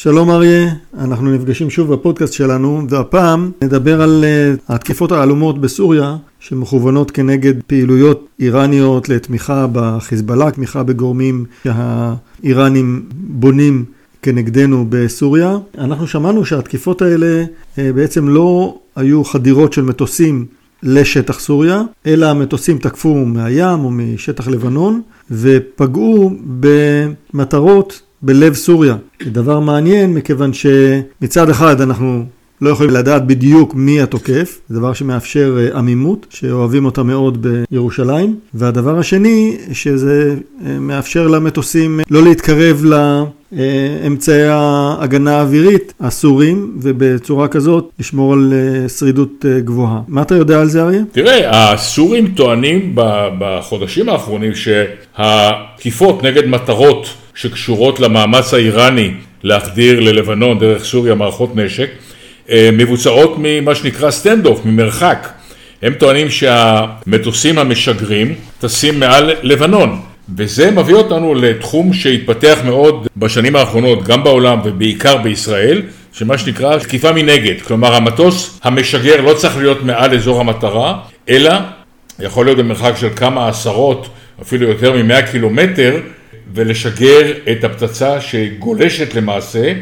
שלום אריה, אנחנו נפגשים שוב בפודקאסט שלנו, והפעם נדבר על uh, התקיפות העלומות בסוריה, שמכוונות כנגד פעילויות איראניות לתמיכה בחיזבאללה, תמיכה בגורמים שהאיראנים בונים כנגדנו בסוריה. אנחנו שמענו שהתקיפות האלה uh, בעצם לא היו חדירות של מטוסים לשטח סוריה, אלא המטוסים תקפו מהים או משטח לבנון ופגעו במטרות בלב סוריה. זה דבר מעניין מכיוון שמצד אחד אנחנו לא יכולים לדעת בדיוק מי התוקף, זה דבר שמאפשר אה, עמימות, שאוהבים אותה מאוד בירושלים, והדבר השני, שזה אה, מאפשר למטוסים לא להתקרב לאמצעי ההגנה האווירית הסורים, ובצורה כזאת לשמור על אה, שרידות גבוהה. מה אתה יודע על זה אריה? תראה, הסורים טוענים בחודשים האחרונים שהתקיפות נגד מטרות שקשורות למאמץ האיראני להחדיר ללבנון דרך סוריה מערכות נשק, אה, מבוצעות ממה שנקרא stand-off, ממרחק. הם טוענים שהמטוסים המשגרים טסים מעל לבנון, וזה מביא אותנו לתחום שהתפתח מאוד בשנים האחרונות, גם בעולם ובעיקר בישראל, שמה שנקרא תקיפה מנגד. כלומר, המטוס המשגר לא צריך להיות מעל אזור המטרה, אלא יכול להיות במרחק של כמה עשרות, אפילו יותר ממאה קילומטר, ולשגר את הפצצה שגולשת למעשה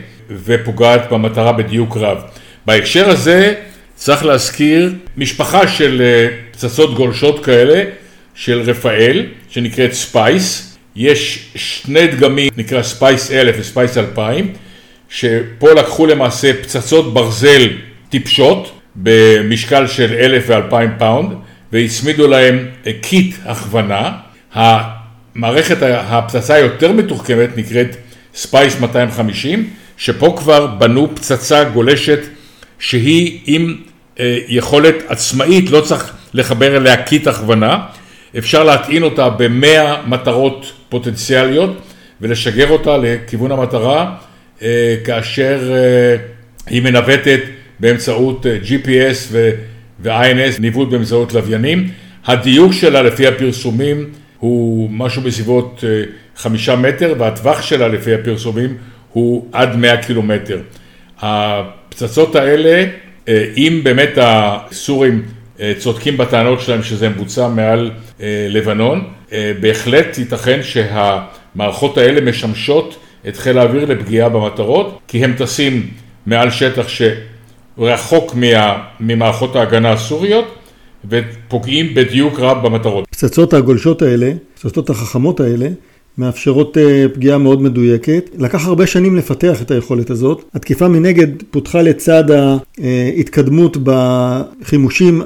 ופוגעת במטרה בדיוק רב. בהקשר הזה צריך להזכיר משפחה של אה, פצצות גולשות כאלה של רפאל שנקראת SPICE, יש שני דגמים נקרא SPICE 1000 ו SPICE 2000 שפה לקחו למעשה פצצות ברזל טיפשות במשקל של 1,000 ו-2,000 פאונד והצמידו להם קיט הכוונה. מערכת הפצצה היותר מתוחכמת נקראת SPICE 250, שפה כבר בנו פצצה גולשת שהיא עם אה, יכולת עצמאית, לא צריך לחבר אליה קיט הכוונה, אפשר להטעין אותה במאה מטרות פוטנציאליות ולשגר אותה לכיוון המטרה אה, כאשר אה, היא מנווטת באמצעות GPS ו-INS, ניווט באמצעות לוויינים. הדיוק שלה לפי הפרסומים הוא משהו בסביבות אה, חמישה מטר, והטווח שלה לפי הפרסומים הוא עד מאה קילומטר. הפצצות האלה, אה, אם באמת הסורים אה, צודקים בטענות שלהם שזה מבוצע מעל לבנון, בהחלט ייתכן שהמערכות האלה משמשות את חיל האוויר לפגיעה במטרות, כי הם טסים מעל שטח שרחוק ממערכות ההגנה הסוריות, ופוגעים בדיוק רב במטרות. פצצות הגולשות האלה, פצצות החכמות האלה, מאפשרות uh, פגיעה מאוד מדויקת. לקח הרבה שנים לפתח את היכולת הזאת. התקיפה מנגד פותחה לצד ההתקדמות בחימושים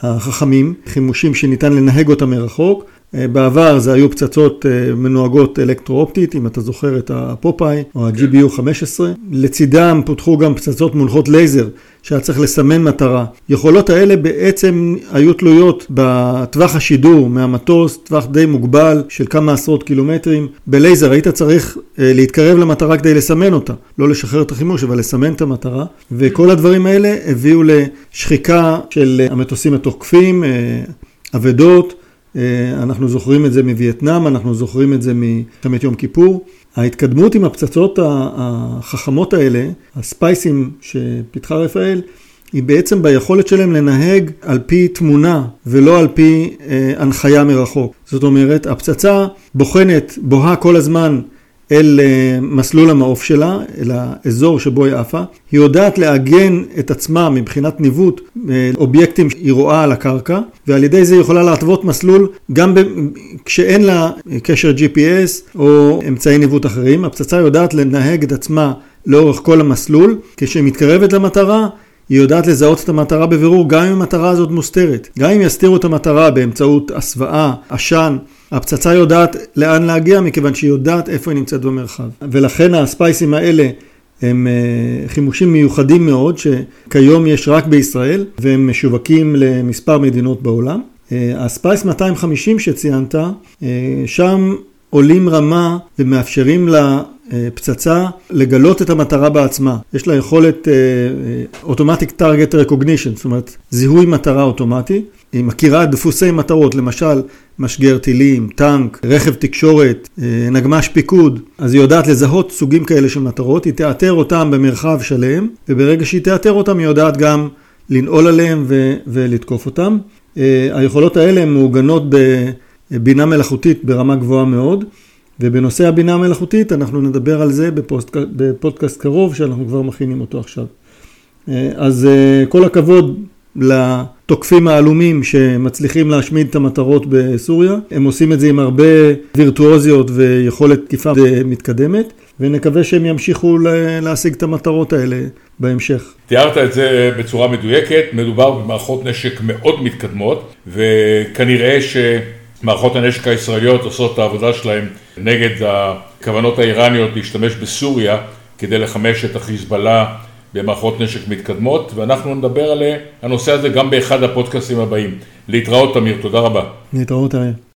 החכמים, חימושים שניתן לנהג אותם מרחוק. אה, בעבר זה היו פצצות אה, מנוהגות אלקטרואופטית, אם אתה זוכר את הפופאי או ה-GBU 15. לצידם פותחו גם פצצות מונחות לייזר, שהיה צריך לסמן מטרה. יכולות האלה בעצם היו תלויות בטווח השידור מהמטוס, טווח די מוגבל של כמה עשרות קילומטרים. בלייזר היית צריך אה, להתקרב למטרה כדי לסמן אותה, לא לשחרר את החימוש, אבל לסמן את המטרה. וכל הדברים האלה הביאו לשחיקה של המטוסים התוקפים, אבדות. אה, אנחנו זוכרים את זה מווייטנאם, אנחנו זוכרים את זה ממלחמת יום כיפור. ההתקדמות עם הפצצות החכמות האלה, הספייסים שפיתחה רפאל, היא בעצם ביכולת שלהם לנהג על פי תמונה ולא על פי אה, הנחיה מרחוק. זאת אומרת, הפצצה בוחנת, בוהה כל הזמן אל אה, מסלול המעוף שלה, אל האזור שבו היא עפה. היא יודעת לעגן את עצמה מבחינת ניווט אה, אובייקטים שהיא רואה על הקרקע, ועל ידי זה היא יכולה להתוות מסלול גם ב... כשאין לה קשר GPS או אמצעי ניווט אחרים. הפצצה יודעת לנהג את עצמה לאורך כל המסלול. כשהיא מתקרבת למטרה, היא יודעת לזהות את המטרה בבירור גם אם המטרה הזאת מוסתרת. גם אם יסתירו את המטרה באמצעות הסוואה, עשן, הפצצה יודעת לאן להגיע מכיוון שהיא יודעת איפה היא נמצאת במרחב. ולכן הספייסים האלה הם אה, חימושים מיוחדים מאוד שכיום יש רק בישראל והם משווקים למספר מדינות בעולם. אה, הספייס 250 שציינת, אה, שם עולים רמה ומאפשרים לפצצה לגלות את המטרה בעצמה. יש לה יכולת אוטומטיק טארגט רקוגנישן, זאת אומרת זיהוי מטרה אוטומטי. היא מכירה דפוסי מטרות, למשל משגר טילים, טנק, רכב תקשורת, אה, נגמש פיקוד, אז היא יודעת לזהות סוגים כאלה של מטרות, היא תאתר אותם במרחב שלם, וברגע שהיא תאתר אותם היא יודעת גם לנעול עליהם ו- ולתקוף אותם. אה, היכולות האלה הן מעוגנות בבינה מלאכותית ברמה גבוהה מאוד, ובנושא הבינה המלאכותית אנחנו נדבר על זה בפוסט, בפודקאסט קרוב שאנחנו כבר מכינים אותו עכשיו. אה, אז כל הכבוד לתוקפים העלומים שמצליחים להשמיד את המטרות בסוריה. הם עושים את זה עם הרבה וירטואוזיות ויכולת תקיפה מתקדמת, ונקווה שהם ימשיכו להשיג את המטרות האלה בהמשך. תיארת את זה בצורה מדויקת, מדובר במערכות נשק מאוד מתקדמות, וכנראה שמערכות הנשק הישראליות עושות את העבודה שלהם נגד הכוונות האיראניות להשתמש בסוריה כדי לחמש את החיזבאללה במערכות נשק מתקדמות, ואנחנו נדבר על הנושא הזה גם באחד הפודקאסטים הבאים. להתראות, תמיר, תודה רבה. להתראות, אריה.